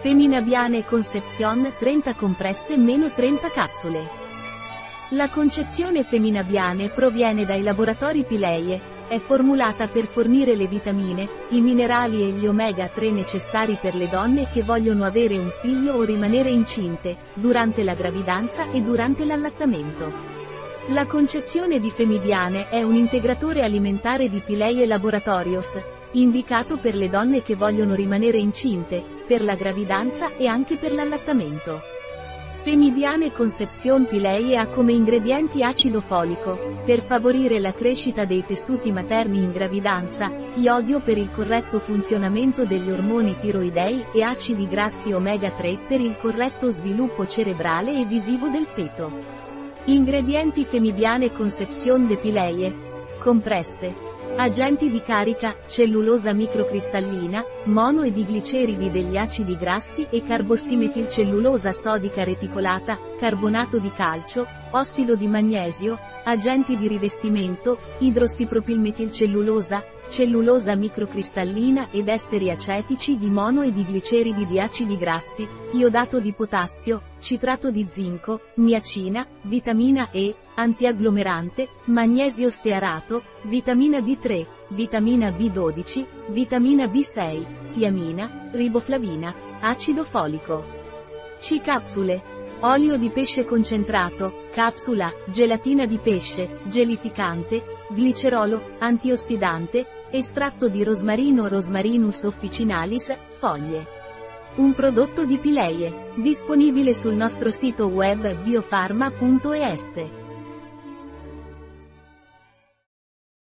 Femina Biane Concepcion 30 compresse meno 30 capsule. La concezione Femina Biane proviene dai laboratori Pileie, è formulata per fornire le vitamine, i minerali e gli omega 3 necessari per le donne che vogliono avere un figlio o rimanere incinte, durante la gravidanza e durante l'allattamento. La concezione di Femibiane è un integratore alimentare di Pileie Laboratorios, indicato per le donne che vogliono rimanere incinte, per la gravidanza e anche per l'allattamento. Femibiane Concepcion Pileie ha come ingredienti acido folico, per favorire la crescita dei tessuti materni in gravidanza, iodio per il corretto funzionamento degli ormoni tiroidei e acidi grassi omega 3 per il corretto sviluppo cerebrale e visivo del feto. Ingredienti Concepcion de Pileie. Compresse. Agenti di carica, cellulosa microcristallina, mono e digliceridi degli acidi grassi e carbossimetilcellulosa sodica reticolata, carbonato di calcio, ossido di magnesio, agenti di rivestimento, idrossipropilmetilcellulosa, cellulosa microcristallina ed esteri acetici di mono e di gliceridi di acidi grassi, iodato di potassio, citrato di zinco, niacina, vitamina E, antiagglomerante, magnesio stearato, vitamina D3, vitamina B12, vitamina B6, tiamina, riboflavina, acido folico. C capsule. Olio di pesce concentrato, capsula, gelatina di pesce, gelificante, glicerolo, antiossidante, estratto di rosmarino Rosmarinus officinalis, foglie. Un prodotto di Pileie, disponibile sul nostro sito web biofarma.es.